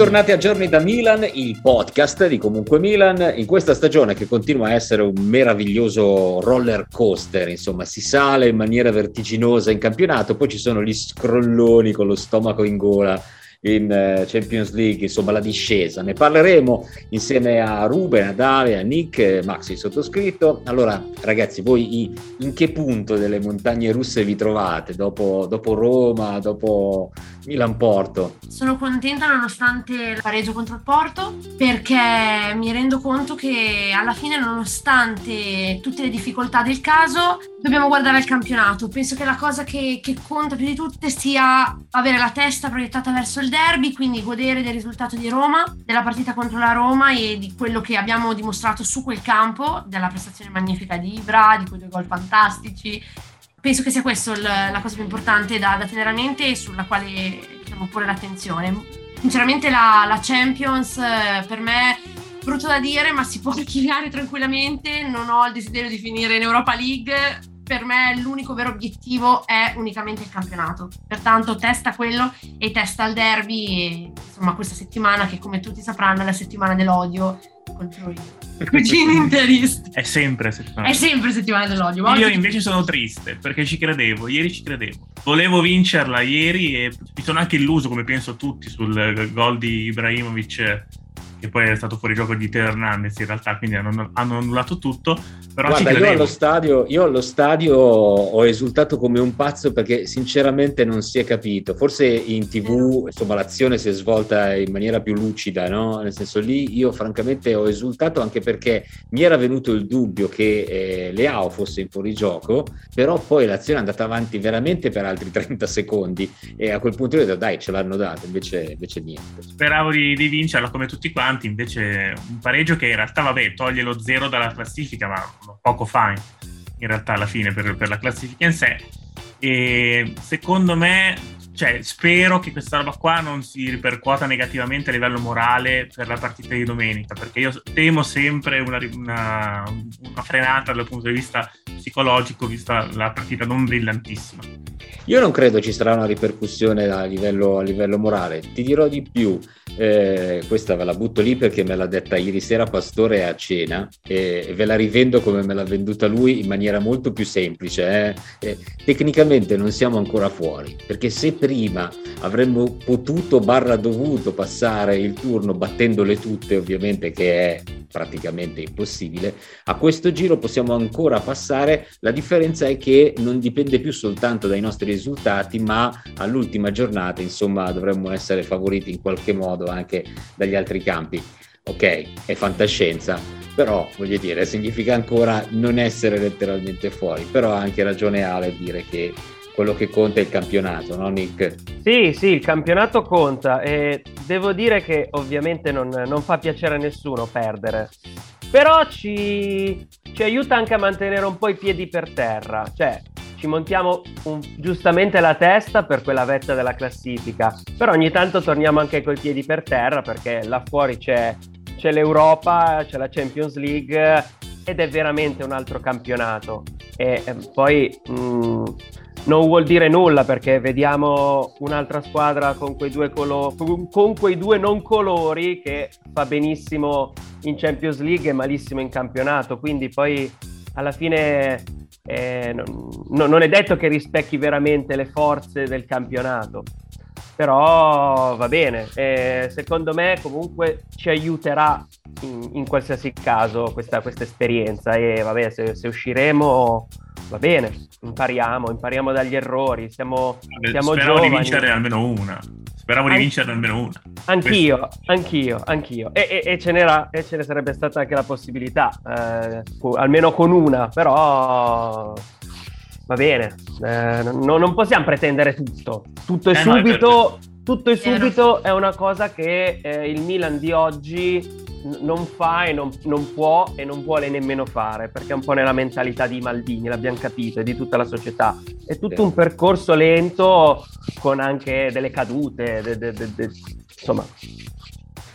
Bentornati a Giorni da Milan, il podcast di Comunque Milan, in questa stagione che continua a essere un meraviglioso roller coaster, insomma si sale in maniera vertiginosa in campionato, poi ci sono gli scrolloni con lo stomaco in gola in eh, Champions League, insomma la discesa. Ne parleremo insieme a Ruben, a Dale, a Nick, Max il sottoscritto. Allora ragazzi, voi in che punto delle montagne russe vi trovate dopo, dopo Roma, dopo Milan Porto? Sono contenta nonostante il pareggio contro il Porto perché mi rendo conto che alla fine nonostante tutte le difficoltà del caso dobbiamo guardare al campionato. Penso che la cosa che, che conta più di tutte sia avere la testa proiettata verso il derby, quindi godere del risultato di Roma, della partita contro la Roma e di quello che abbiamo dimostrato su quel campo, della prestazione magnifica di Ibra, di quei due gol fantastici. Penso che sia questa la cosa più importante da, da tenere a mente e sulla quale porre l'attenzione. Sinceramente la, la Champions eh, per me brutto da dire, ma si può archiviare tranquillamente. Non ho il desiderio di finire in Europa League per me l'unico vero obiettivo è unicamente il campionato. Pertanto testa quello e testa il derby e insomma questa settimana che come tutti sapranno è la settimana dell'odio contro i cugini interisti. È sempre settimana. È sempre settimana dell'odio. Io invece sono triste perché ci credevo, ieri ci credevo. Volevo vincerla ieri e mi sono anche illuso come penso tutti sul gol di Ibrahimovic che poi è stato fuori gioco di Teo Hernandez in realtà, quindi hanno, hanno annullato tutto. Però Guarda, io allo, stadio, io allo stadio ho esultato come un pazzo perché sinceramente non si è capito. Forse in tv insomma, l'azione si è svolta in maniera più lucida, no? nel senso lì io francamente ho esultato anche perché mi era venuto il dubbio che eh, Leao fosse in fuorigioco, però poi l'azione è andata avanti veramente per altri 30 secondi e a quel punto io ho detto dai ce l'hanno dato, invece, invece niente. Speravo di, di vincerla come tutti quanti avanti, invece un pareggio che in realtà, vabbè, toglie lo zero dalla classifica, ma poco fa in realtà alla fine per, per la classifica in sé. E secondo me, cioè, spero che questa roba qua non si ripercuota negativamente a livello morale per la partita di domenica, perché io temo sempre una, una, una frenata dal punto di vista psicologico, vista la partita non brillantissima. Io non credo ci sarà una ripercussione a livello, a livello morale, ti dirò di più eh, questa ve la butto lì perché me l'ha detta ieri sera Pastore a cena e ve la rivendo come me l'ha venduta lui in maniera molto più semplice. Eh. Eh, tecnicamente non siamo ancora fuori perché se prima avremmo potuto barra dovuto passare il turno battendole tutte ovviamente che è praticamente impossibile. A questo giro possiamo ancora passare, la differenza è che non dipende più soltanto dai nostri risultati, ma all'ultima giornata, insomma, dovremmo essere favoriti in qualche modo anche dagli altri campi. Ok, è fantascienza, però voglio dire, significa ancora non essere letteralmente fuori, però ha anche ragione Ale dire che quello che conta è il campionato, no Nick? Sì, sì, il campionato conta e devo dire che ovviamente non, non fa piacere a nessuno perdere, però ci, ci, aiuta anche a mantenere un po' i piedi per terra, cioè ci montiamo un, giustamente la testa per quella vetta della classifica, però ogni tanto torniamo anche coi piedi per terra perché là fuori c'è, c'è l'Europa, c'è la Champions League ed è veramente un altro campionato. E, e poi... Mh, mm, non vuol dire nulla perché vediamo un'altra squadra con quei due, colo- con quei due non colori che fa benissimo in Champions League e malissimo in campionato, quindi poi alla fine eh, non, non, è detto che rispecchi veramente le forze del campionato. Però va bene. E secondo me comunque ci aiuterà in, in qualsiasi caso questa, questa, esperienza e vabbè, se, se, usciremo va bene, impariamo, impariamo dagli errori, siamo, vabbè, siamo Speravo giovani. di vincere almeno una. Speravo di vincere almeno una. Anch'io, Questo. anch'io, anch'io. E, e, e, ce e, ce ne sarebbe stata anche la possibilità, eh, almeno con una, però va bene, eh, no, non possiamo pretendere tutto, tutto e eh subito, no, tutto e subito è una cosa che eh, il Milan di oggi non fa e non, non, può e non vuole nemmeno fare, perché è un po' nella mentalità di Maldini, l'abbiamo capito, e di tutta la società. È tutto un percorso lento con anche delle cadute, de- de- de- insomma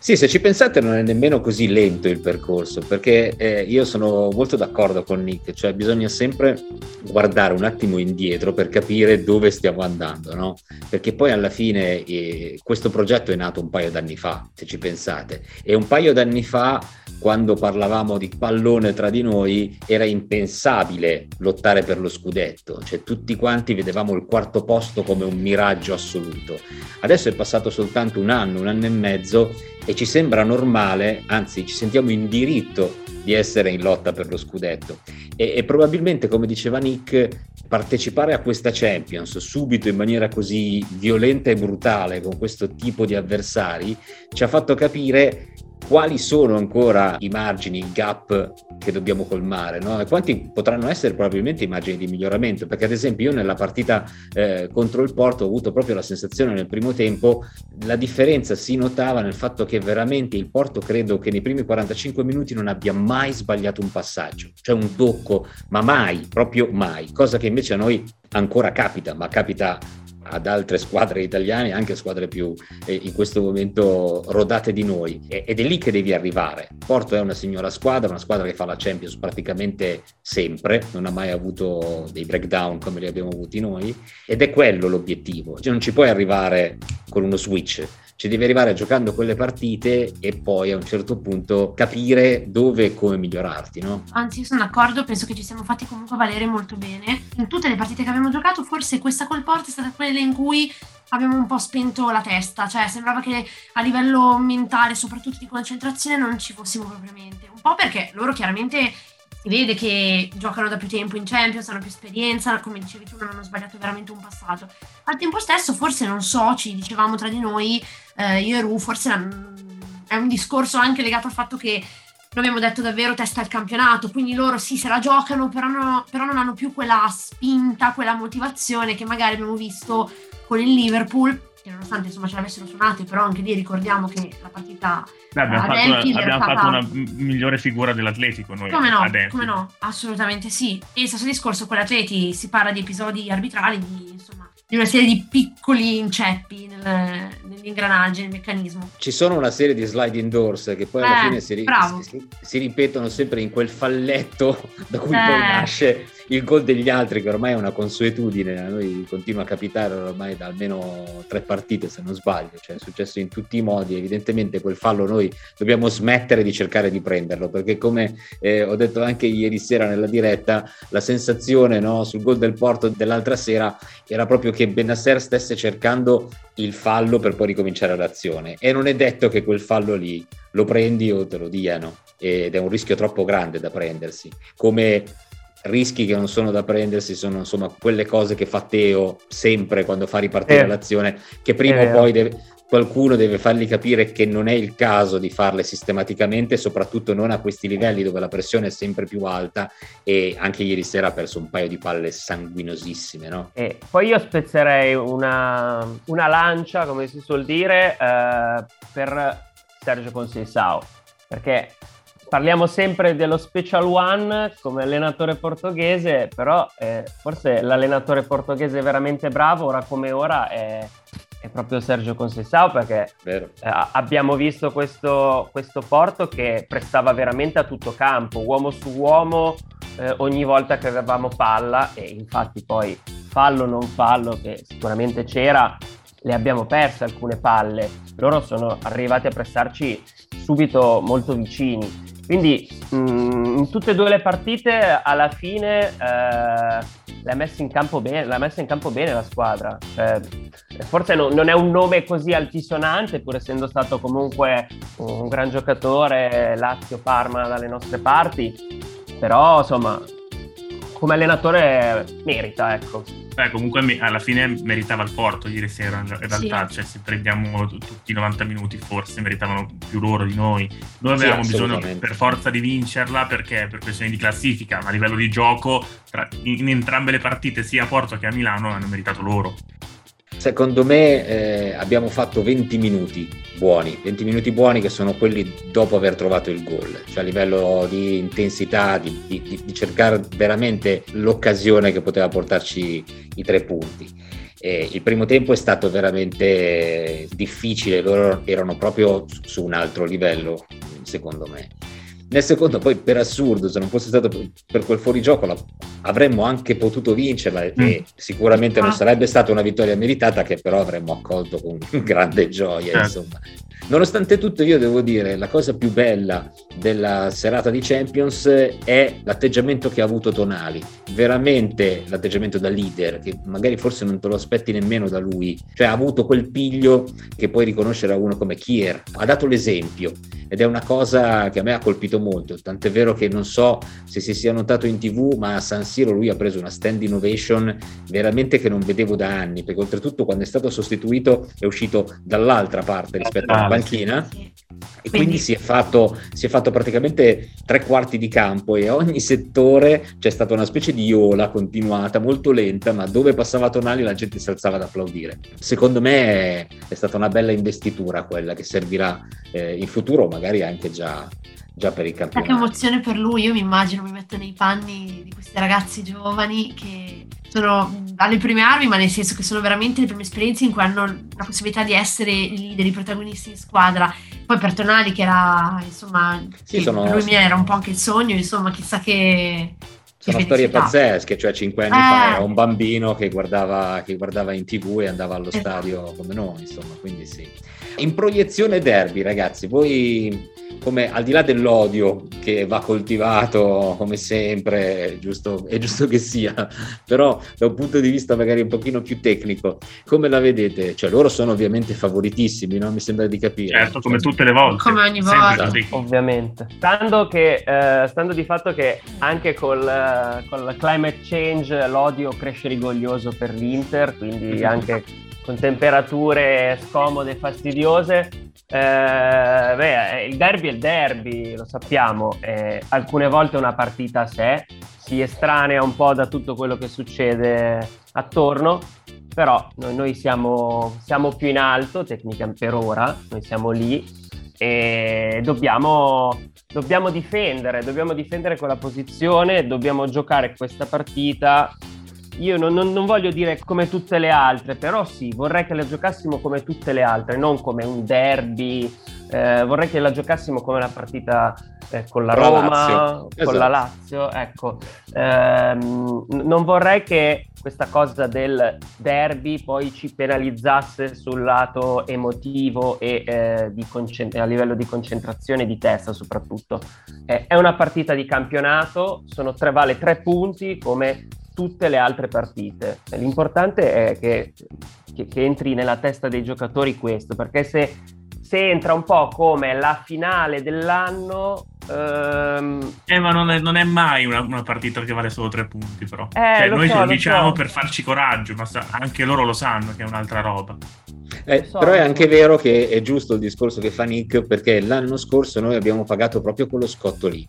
sì, se ci pensate non è nemmeno così lento il percorso, perché eh, io sono molto d'accordo con Nick, cioè bisogna sempre guardare un attimo indietro per capire dove stiamo andando, no? Perché poi alla fine eh, questo progetto è nato un paio d'anni fa, se ci pensate, e un paio d'anni fa quando parlavamo di pallone tra di noi era impensabile lottare per lo scudetto, cioè tutti quanti vedevamo il quarto posto come un miraggio assoluto. Adesso è passato soltanto un anno, un anno e mezzo e ci sembra normale, anzi ci sentiamo in diritto di essere in lotta per lo scudetto. E, e probabilmente come diceva Nick partecipare a questa Champions subito in maniera così violenta e brutale con questo tipo di avversari ci ha fatto capire quali sono ancora i margini, il gap che dobbiamo colmare no? e quanti potranno essere probabilmente i margini di miglioramento perché ad esempio io nella partita eh, contro il Porto ho avuto proprio la sensazione nel primo tempo la differenza si notava nel fatto che veramente il Porto credo che nei primi 45 minuti non abbia mai sbagliato un passaggio cioè un tocco ma mai, proprio mai cosa che invece a noi ancora capita ma capita ad altre squadre italiane, anche squadre più eh, in questo momento rodate di noi. ed è lì che devi arrivare. Porto è una signora squadra, una squadra che fa la Champions praticamente sempre, non ha mai avuto dei breakdown come li abbiamo avuti noi, ed è quello l'obiettivo. Cioè non ci puoi arrivare con uno switch ci devi arrivare giocando quelle partite e poi a un certo punto capire dove e come migliorarti, no? Anzi, io sono d'accordo, penso che ci siamo fatti comunque valere molto bene. In tutte le partite che abbiamo giocato, forse questa col Porto è stata quella in cui abbiamo un po' spento la testa, cioè sembrava che a livello mentale, soprattutto di concentrazione, non ci fossimo propriamente. Un po' perché loro chiaramente si vede che giocano da più tempo in Champions, hanno più esperienza, come dicevi tu non hanno sbagliato veramente un passato. Al tempo stesso forse non so, ci dicevamo tra di noi, eh, io e Ru, forse è un discorso anche legato al fatto che noi abbiamo detto davvero testa al campionato, quindi loro sì se la giocano, però, no, però non hanno più quella spinta, quella motivazione che magari abbiamo visto con il Liverpool che nonostante insomma ce l'avessero suonate, però anche lì ricordiamo che la partita Beh, abbiamo, fatto una, abbiamo stata... fatto una, migliore figura dell'Atletico noi come no, come no, assolutamente sì. E stesso discorso con l'Atleti si parla di episodi arbitrali, di, insomma, di una serie di piccoli inceppi nel, nell'ingranaggio, nel meccanismo. Ci sono una serie di sliding doors che poi alla eh, fine si, si, si, ripetono sempre in quel falletto da cui eh. poi nasce il gol degli altri che ormai è una consuetudine, a noi continua a capitare ormai da almeno tre partite se non sbaglio, cioè è successo in tutti i modi, evidentemente quel fallo noi dobbiamo smettere di cercare di prenderlo perché come eh, ho detto anche ieri sera nella diretta, la sensazione no, sul gol del Porto dell'altra sera era proprio che Benasser stesse cercando il fallo per poi ricominciare l'azione. E non è detto che quel fallo lì lo prendi o te lo diano ed è un rischio troppo grande da prendersi come rischi che non sono da prendersi sono insomma quelle cose che fa Teo sempre quando fa ripartire eh, l'azione, che prima o poi deve, qualcuno deve fargli capire che non è il caso di farle sistematicamente, soprattutto non a questi livelli dove la pressione è sempre più alta e anche ieri sera ha perso un paio di palle sanguinosissime. No? E poi io spezzerei una, una lancia, come si suol dire, eh, per Sergio Conceição, perché parliamo sempre dello Special One come allenatore portoghese, però eh, forse l'allenatore portoghese veramente bravo, ora come ora, è, è proprio Sergio Conceição perché eh, abbiamo visto questo, questo, Porto che prestava veramente a tutto campo, uomo su uomo, eh, ogni volta che avevamo palla e infatti poi fallo o non fallo che sicuramente c'era, le abbiamo perse alcune palle. Loro sono arrivati a prestarci subito molto vicini quindi mh, mm, in tutte e due le partite alla fine eh, l'ha messa in campo bene, l'ha messa in campo bene la squadra. Cioè, forse no, non è un nome così altisonante, pur essendo stato comunque un gran giocatore, Lazio-Parma dalle nostre parti, però insomma come allenatore merita, ecco. Beh, comunque alla fine meritava il Porto ieri sera, in realtà, sì. cioè se prendiamo tutti i 90 minuti forse meritavano più loro di noi. Noi avevamo sì, bisogno per forza di vincerla perché per questioni di classifica, ma a livello di gioco tra, in entrambe le partite, sia a Porto che a Milano, hanno meritato loro. Secondo me eh, abbiamo fatto 20 minuti buoni, 20 minuti buoni che sono quelli dopo aver trovato il gol, cioè a livello di intensità, di, di, di cercare veramente l'occasione che poteva portarci i tre punti. Eh, il primo tempo è stato veramente difficile, loro erano proprio su un altro livello, secondo me. Nel secondo, poi per assurdo, se non fosse stato per quel fuorigioco, la, avremmo anche potuto vincerla mm. e sicuramente non ah. sarebbe stata una vittoria meritata, che però avremmo accolto con grande gioia. Certo. Insomma. Nonostante tutto, io devo dire, la cosa più bella della serata di Champions è l'atteggiamento che ha avuto Tonali. Veramente l'atteggiamento da leader, che magari forse non te lo aspetti nemmeno da lui. Cioè ha avuto quel piglio che puoi riconoscere a uno come Kier. Ha dato l'esempio ed è una cosa che a me ha colpito molto. Tant'è vero che non so se si sia notato in tv, ma a San Siro lui ha preso una stand innovation veramente che non vedevo da anni, perché oltretutto quando è stato sostituito è uscito dall'altra parte rispetto alla panchina. E quindi si è, fatto, si è fatto praticamente tre quarti di campo e ogni settore c'è stata una specie di ola continuata, molto lenta, ma dove passava Tonali la gente si alzava ad applaudire. Secondo me è, è stata una bella investitura quella che servirà eh, in futuro, magari anche già, già per i campionati. Che emozione per lui, io mi immagino, mi metto nei panni di questi ragazzi giovani che sono alle prime armi, ma nel senso che sono veramente le prime esperienze in cui hanno la possibilità di essere i leader, i protagonisti in squadra. Poi per Tonali, che era, insomma, sì, sono... lui mi era un po' anche il sogno, insomma, chissà che... Sono storie pazzesche, cioè cinque anni eh. fa era un bambino che guardava, che guardava in tv e andava allo esatto. stadio come noi, insomma, quindi sì. In proiezione derby, ragazzi, voi come al di là dell'odio che va coltivato come sempre, è giusto, è giusto che sia, però da un punto di vista magari un pochino più tecnico, come la vedete? Cioè loro sono ovviamente favoritissimi, no? mi sembra di capire. Certo, come tutte le volte. Come ogni volta. Ovviamente. Stando, che, eh, stando di fatto che anche col, eh, con la climate change l'odio cresce rigoglioso per l'Inter, quindi anche con temperature scomode e fastidiose. Eh, beh, il derby è il derby, lo sappiamo, eh, alcune volte una partita a sé, si estranea un po' da tutto quello che succede attorno, però noi, noi siamo, siamo, più in alto tecnicamente per ora, noi siamo lì e dobbiamo, dobbiamo difendere, dobbiamo difendere quella posizione, dobbiamo giocare questa partita io non, non, non, voglio dire come tutte le altre, però sì, vorrei che la giocassimo come tutte le altre, non come un derby. Eh, vorrei che la giocassimo come una partita eh, con la Roma, la con esatto. la Lazio. Ecco, ehm, non vorrei che questa cosa del derby poi ci penalizzasse sul lato emotivo e eh, concent- a livello di concentrazione di testa soprattutto. Eh, è una partita di campionato, sono tre, vale tre punti come tutte le altre partite. L'importante è che, che, che entri nella testa dei giocatori questo, perché se, se entra un po' come la finale dell'anno Um... Eh, ma non è, non è mai una, una, partita che vale solo tre punti, però. Eh, cioè, noi so, lo diciamo so. per farci coraggio, ma sa- anche loro lo sanno che è un'altra roba. Eh, so, però è anche vero che è giusto il discorso che fa Nick, perché l'anno scorso noi abbiamo pagato proprio quello scotto lì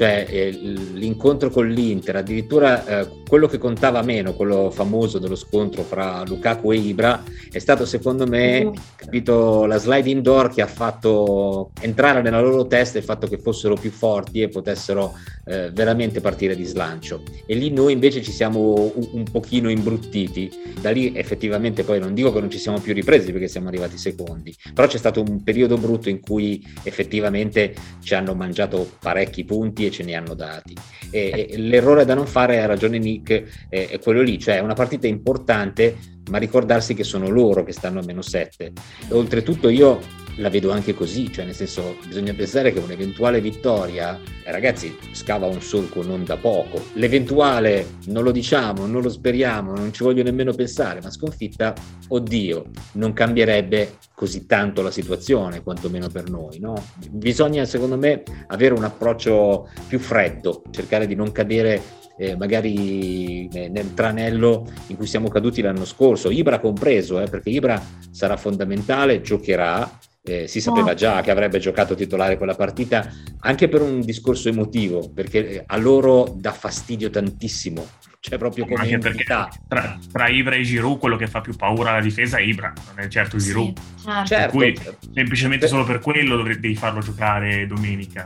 cioè eh, l'incontro con l'Inter, addirittura eh, quello che contava meno, quello famoso dello scontro fra Lukaku e Ibra, è stato secondo me mm. capito, la slide indoor che ha fatto entrare nella loro testa il fatto che fossero più forti e potessero eh, veramente partire di slancio. E lì noi invece ci siamo un, un, pochino imbruttiti, da lì effettivamente poi non dico che non ci siamo più ripresi perché siamo arrivati secondi, però c'è stato un periodo brutto in cui effettivamente ci hanno mangiato parecchi punti ce ne hanno dati. E, e l'errore da non fare, ha ragione Nick, è, è quello lì, cioè una partita importante, ma ricordarsi che sono loro che stanno a meno 7. Oltretutto io la vedo anche così, cioè nel senso bisogna pensare che un'eventuale vittoria, eh, ragazzi, scava un solco non da poco. L'eventuale non lo diciamo, non lo speriamo, non ci voglio nemmeno pensare, ma sconfitta, oddio, non cambierebbe così tanto la situazione, quantomeno per noi. No? Bisogna, secondo me, avere un approccio più freddo, cercare di non cadere eh, magari nel tranello in cui siamo caduti l'anno scorso, Ibra compreso, eh, perché Ibra sarà fondamentale, giocherà, eh, si sapeva già che avrebbe giocato titolare quella partita anche per un discorso emotivo, perché a loro dà fastidio tantissimo. Cioè, proprio come anche perché tra, tra, Ibra e Giroud quello che fa più paura alla difesa è Ibra, non è certo Giroud. Sì, certo. certo. Cui, semplicemente per... solo per quello devi farlo giocare domenica.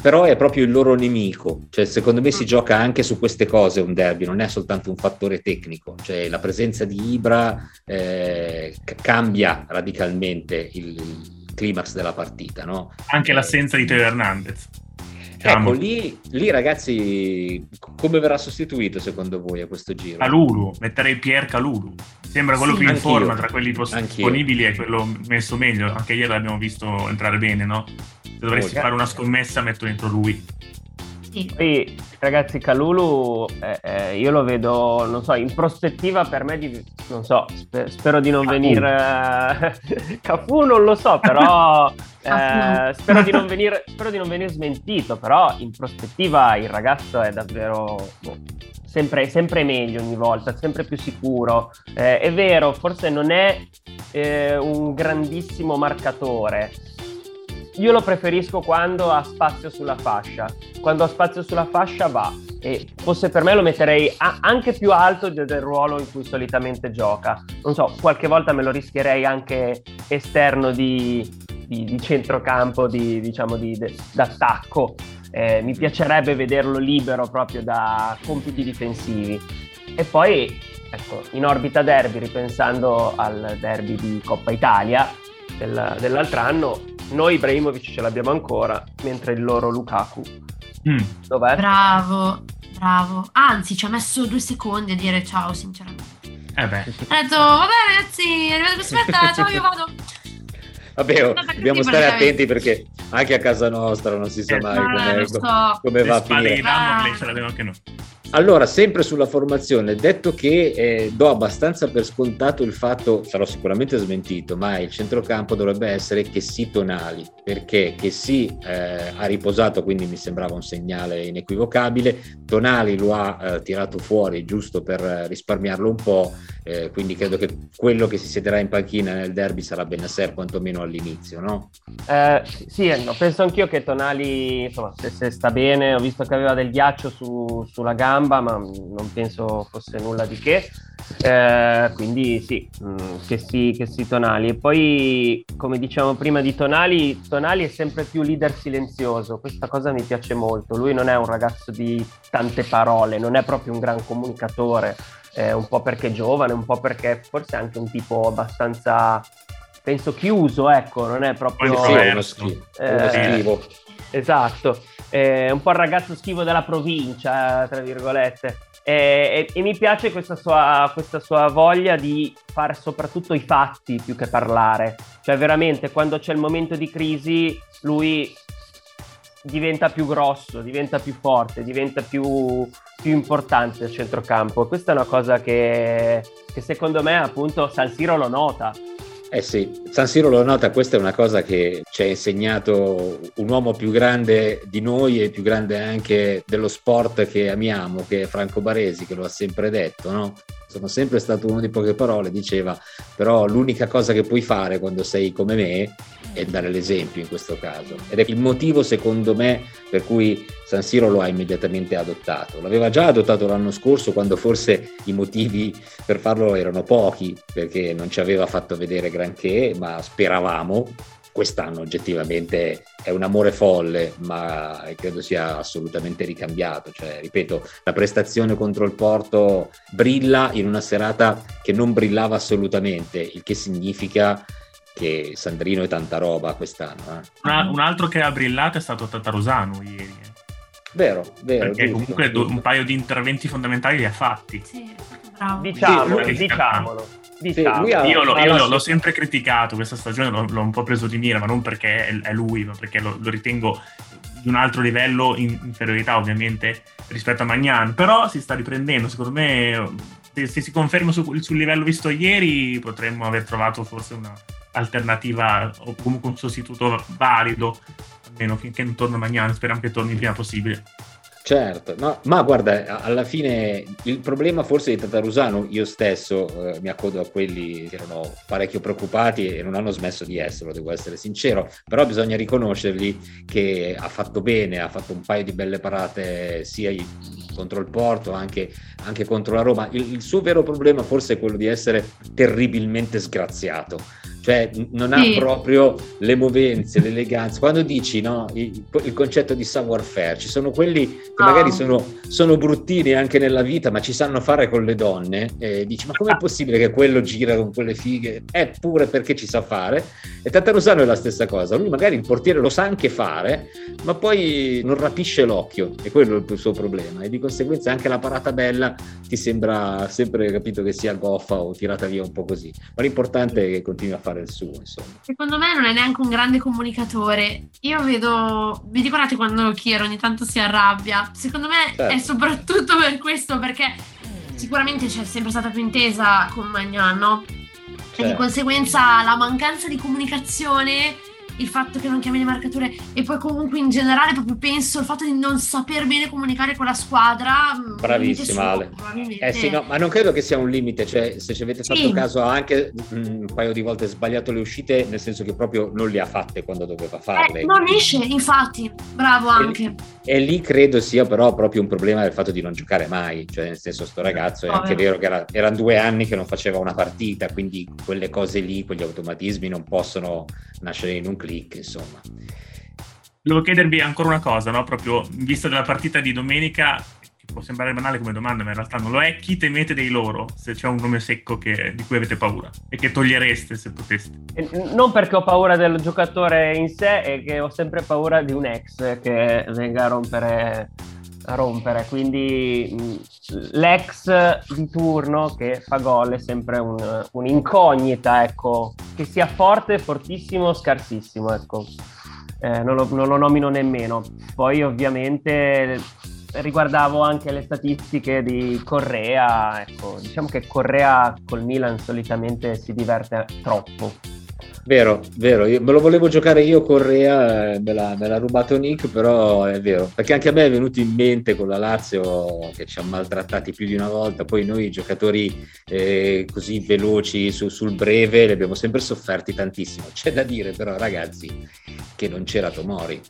Però è proprio il loro nemico, cioè secondo me si mm. gioca anche su queste cose un derby, non è soltanto un fattore tecnico, cioè la presenza di Ibra eh, cambia radicalmente il, climax della partita. No? Anche l'assenza di Teo Hernandez. Diciamo. Ecco, lì, lì, ragazzi, come verrà sostituito secondo voi a questo giro? Calulu, metterei Pier Calulu. Sembra quello sì, più in forma tra quelli disponibili e quello messo meglio. Anche ieri l'abbiamo visto entrare bene, no? Se dovresti fare una scommessa, metto dentro lui. Sì. Poi, ragazzi, Calulu, eh, eh, io lo vedo, non so, in prospettiva per me, di, non so, sper- spero di non venire... Cafu non lo so, però eh, spero, di non venire, spero di non venire smentito, però in prospettiva il ragazzo è davvero... Boh, sempre, sempre, meglio ogni volta, sempre più sicuro. Eh, è vero, forse non è eh, un grandissimo marcatore, io lo preferisco quando ha spazio sulla fascia. Quando ha spazio sulla fascia va. E forse per me lo metterei a- anche più alto del, ruolo in cui solitamente gioca. Non so, qualche volta me lo rischierei anche esterno di, di, di centrocampo, di, diciamo di, de, d'attacco. Eh, mi piacerebbe vederlo libero proprio da compiti difensivi. E poi, ecco, in orbita derby, ripensando al derby di Coppa Italia del, dell'altro anno, noi Ibrahimovic ce l'abbiamo ancora, mentre il loro Lukaku. Mm. Dov'è? Bravo, bravo. Anzi, ci ha messo due secondi a dire ciao, sinceramente. Eh beh. Ha detto, vabbè ragazzi, aspetta, ciao, io vado. Vabbè, oh, dobbiamo stare attenti perché anche a casa nostra non si sa mai come, so. come va a finire. Ah. ce l'abbiamo anche noi. Allora, sempre sulla formazione, detto che eh, do abbastanza per scontato il fatto, sarò sicuramente smentito, ma il centrocampo dovrebbe essere che sì tonali, perché che sì eh, ha riposato, quindi mi sembrava un segnale inequivocabile, Tonali lo ha eh, tirato fuori giusto per risparmiarlo un po', eh, quindi credo che quello che si siederà in panchina nel derby sarà Benasser quantomeno all'inizio, no? Eh, sì, no, penso anch'io che Tonali, insomma, se, se, sta bene, ho visto che aveva del ghiaccio su, sulla gamba, gamba, ma non penso fosse nulla di che. Eh, quindi sì, mm, che si, che si Tonali. E poi, come diciamo prima di Tonali, Tonali è sempre più leader silenzioso. Questa cosa mi piace molto. Lui non è un ragazzo di tante parole, non è proprio un gran comunicatore. Eh, un po' perché è giovane, un po' perché forse è anche un tipo abbastanza penso chiuso, ecco, non è proprio... Sì, uno, schifo. Eh, schifo. Esatto eh, un po' il ragazzo schivo della provincia, tra virgolette. E, e, e mi piace questa sua, questa sua, voglia di fare soprattutto i fatti più che parlare. Cioè, veramente, quando c'è il momento di crisi, lui diventa più grosso, diventa più forte, diventa più, più importante al centrocampo. Questa è una cosa che, che secondo me, appunto, San Siro lo nota eh sì, San Siro lo nota, questa è una cosa che ci ha insegnato un uomo più grande di noi e più grande anche dello sport che amiamo, che è Franco Baresi, che lo ha sempre detto, no? Sono sempre stato uno di poche parole, diceva, però l'unica cosa che puoi fare quando sei come me è dare l'esempio in questo caso. Ed è il motivo, secondo me, per cui San Siro lo ha immediatamente adottato. L'aveva già adottato l'anno scorso quando forse i motivi per farlo erano pochi, perché non ci aveva fatto vedere granché, ma speravamo. Quest'anno oggettivamente è un amore folle, ma credo sia assolutamente ricambiato. Cioè, ripeto, la prestazione contro il Porto brilla in una serata che non brillava assolutamente, il che significa che Sandrino è tanta roba quest'anno. Eh. Una, un altro che ha brillato è stato Tatarusano ieri. Vero, vero. Perché giusto, comunque giusto. un paio di interventi fondamentali li ha fatti. Sì, bravo. Diciamolo, Sì, diciamolo. Sì, ha- Io, l'ho, alla io l'ho sempre criticato questa stagione, l'ho, l'ho un po' preso di mira, ma non perché è, è lui, ma perché lo, lo ritengo di un altro livello in inferiorità ovviamente rispetto a Magnan. Però si sta riprendendo, secondo me se, se si conferma su- sul livello visto ieri potremmo aver trovato forse un'alternativa o comunque un sostituto valido, almeno finché non torna Magnan, speriamo che torni il prima possibile. Certo, no, ma guarda, alla fine il problema forse di Tatarusano, io stesso eh, mi accodo a quelli che erano parecchio preoccupati e non hanno smesso di esserlo, devo essere sincero, però bisogna riconoscergli che ha fatto bene, ha fatto un paio di belle parate sia contro il Porto, anche, anche contro la Roma. Il, il suo vero problema forse è quello di essere terribilmente sgraziato. Cioè, non ha Sì. proprio le movenze, l'eleganza. Quando dici no, il, il concetto di savoir-faire, ci sono quelli che No. magari sono, sono bruttini anche nella vita, ma ci sanno fare con le donne. E dici, ma com'è possibile che quello gira con quelle fighe? È pure perché ci sa fare. E Tatarusano è la stessa cosa. Lui magari il portiere lo sa anche fare, ma poi non rapisce l'occhio. E quello è il suo problema. E di conseguenza anche la parata bella ti sembra sempre capito che sia goffa o tirata via un po' così. Ma l'importante è che continui a fare il suo, insomma. Secondo me non è neanche un grande comunicatore. Io vedo, vi ricordate quando Kier ogni tanto si arrabbia? Secondo me Certo. è soprattutto per questo, perché sicuramente c'è sempre stata più intesa con Magnan, no? E di Certo. conseguenza la mancanza di comunicazione, il fatto che non chiami le marcature e poi comunque in generale proprio penso il fatto di non saper bene comunicare con la squadra. mm, Bravissima, Ale. Eh sì, no, ma non credo che sia un limite, cioè se ci avete fatto Sì. caso ha anche mm, un paio di volte sbagliato le uscite, nel senso che proprio non le ha fatte quando doveva farle. Eh, non esce, infatti, bravo anche. E lì credo sia però proprio un problema del fatto di non giocare mai, cioè nel senso sto ragazzo è anche Povero. vero che era- erano due anni che non faceva una partita, quindi quelle cose lì, quegli automatismi non possono nascere in un click, insomma. Volevo chiedervi ancora una cosa, no? proprio in vista della partita di domenica, che può sembrare banale come domanda, ma in realtà non lo è. Chi temete dei loro, se c'è un nome secco che- di cui avete paura e che togliereste se poteste? Non perché ho paura del giocatore in sé, è che ho sempre paura di un ex che venga a rompere, a rompere. Quindi l'ex di turno che fa gol è sempre un- un'incognita, ecco, che sia forte, fortissimo, scarsissimo, ecco. Eh, non, lo, non lo nomino nemmeno. Poi ovviamente riguardavo anche le statistiche di Correa, ecco, diciamo che Correa col Milan solitamente si diverte troppo. Vero, vero, io, me lo volevo giocare io Correa, eh, me l'ha, me l'ha rubato Nick, però è vero, perché anche a me è venuto in mente con la Lazio che ci ha maltrattati più di una volta, poi noi giocatori eh, così veloci su- sul breve li abbiamo sempre sofferti tantissimo. C'è da dire però ragazzi che non c'era Tomori,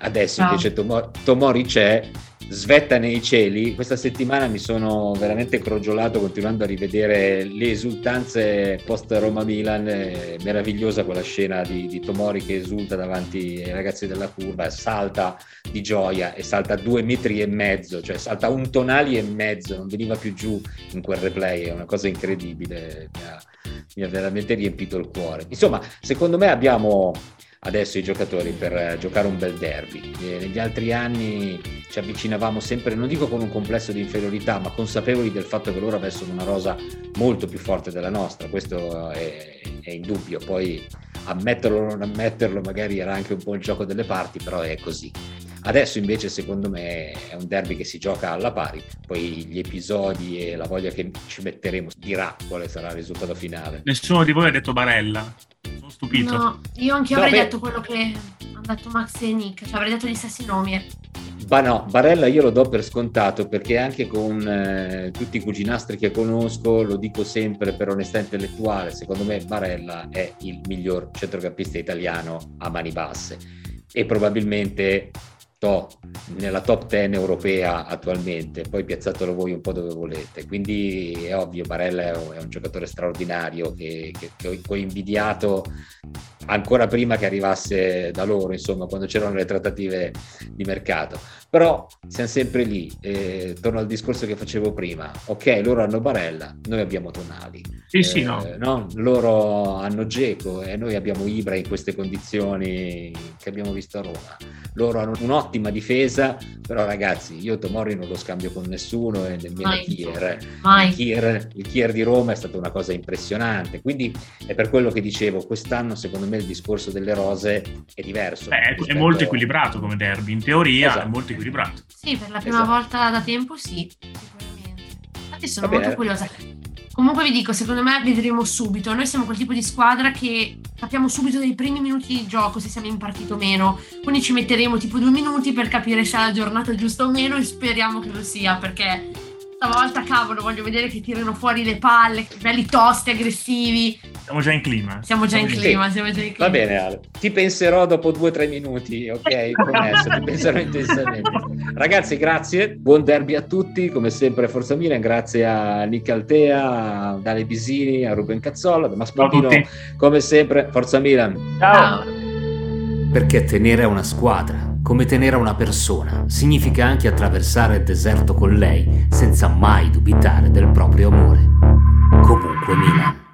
adesso No. invece Tomo- Tomori c'è, svetta nei cieli, questa settimana mi sono veramente crogiolato continuando a rivedere le esultanze post Roma-Milan, eh, meravigliosa quella scena di, di Tomori che esulta davanti ai ragazzi della curva, salta di gioia e salta due metri e mezzo, cioè salta un tonali e mezzo, non veniva più giù in quel replay, è una cosa incredibile, mi ha, mi ha veramente riempito il cuore. Insomma, secondo me abbiamo adesso i giocatori per eh, giocare un bel derby. Eh, negli altri anni ci avvicinavamo sempre, non dico con un complesso di inferiorità, ma consapevoli del fatto che loro avessero una rosa molto più forte della nostra, questo è, è indubbio. Poi ammetterlo o non ammetterlo magari era anche un po' il gioco delle parti, però è così. Adesso invece secondo me è un derby che si gioca alla pari, poi gli episodi e la voglia che ci metteremo dirà quale sarà il risultato finale. Nessuno di voi ha detto Barella. Stupito. No, io anche No, avrei beh- detto quello che hanno detto Max e Nick, cioè avrei detto gli stessi nomi. eh. Ma no, Barella io lo do per scontato perché anche con eh, tutti i cuginastri che conosco, lo dico sempre per onestà intellettuale, secondo me Barella è il miglior centrocampista italiano a mani basse e probabilmente to- nella top 10 europea attualmente, poi piazzatelo voi un po' dove volete. Quindi è ovvio, Barella è un, è un giocatore straordinario che, che- che ho, che ho invidiato ancora prima che arrivasse da loro, insomma, quando c'erano le trattative di mercato. Però siamo sempre lì, eh, torno al discorso che facevo prima. Ok, loro hanno Barella, noi abbiamo Tonali. Sì, sì, no. Eh, no? Loro hanno Geco e noi abbiamo Ibra in queste condizioni che abbiamo visto a Roma. Loro hanno un'ottima difesa, però ragazzi, io Tomori non lo scambio con nessuno e nemmeno Mai. Kier. Mai. Il Kier. Il Kier di Roma è stata una cosa impressionante, quindi è per quello che dicevo, quest'anno secondo me il discorso delle rose è diverso. Beh, è- è rispetto- molto equilibrato come derby, in teoria Esatto. è molto equilibrato. Sì, per la prima Esatto. volta da tempo sì, sicuramente. Infatti sono molto curiosa. Comunque vi dico, secondo me vedremo subito. Noi siamo quel tipo di squadra che capiamo subito dai primi minuti di gioco se siamo in partita o meno. Quindi ci metteremo tipo due minuti per capire se è la giornata giusta o meno e speriamo che lo sia perché stavolta cavolo voglio vedere che tirano fuori le palle, belli tosti, aggressivi. Siamo già in clima. Siamo già in Sì. clima, siamo già in clima. Va bene Ale, ti penserò dopo due o tre minuti, ok? Promesso, ti penserò intensamente. Ragazzi, grazie, buon derby a tutti, come sempre Forza Milan, grazie a Nick Altea, a Dale Bisini, a Ruben Cazzolla, a tutti. come sempre Forza Milan. Ciao. Ciao. Perché tenere a una squadra, come tenere a una persona, significa anche attraversare il deserto con lei senza mai dubitare del proprio amore. Comunque Milan.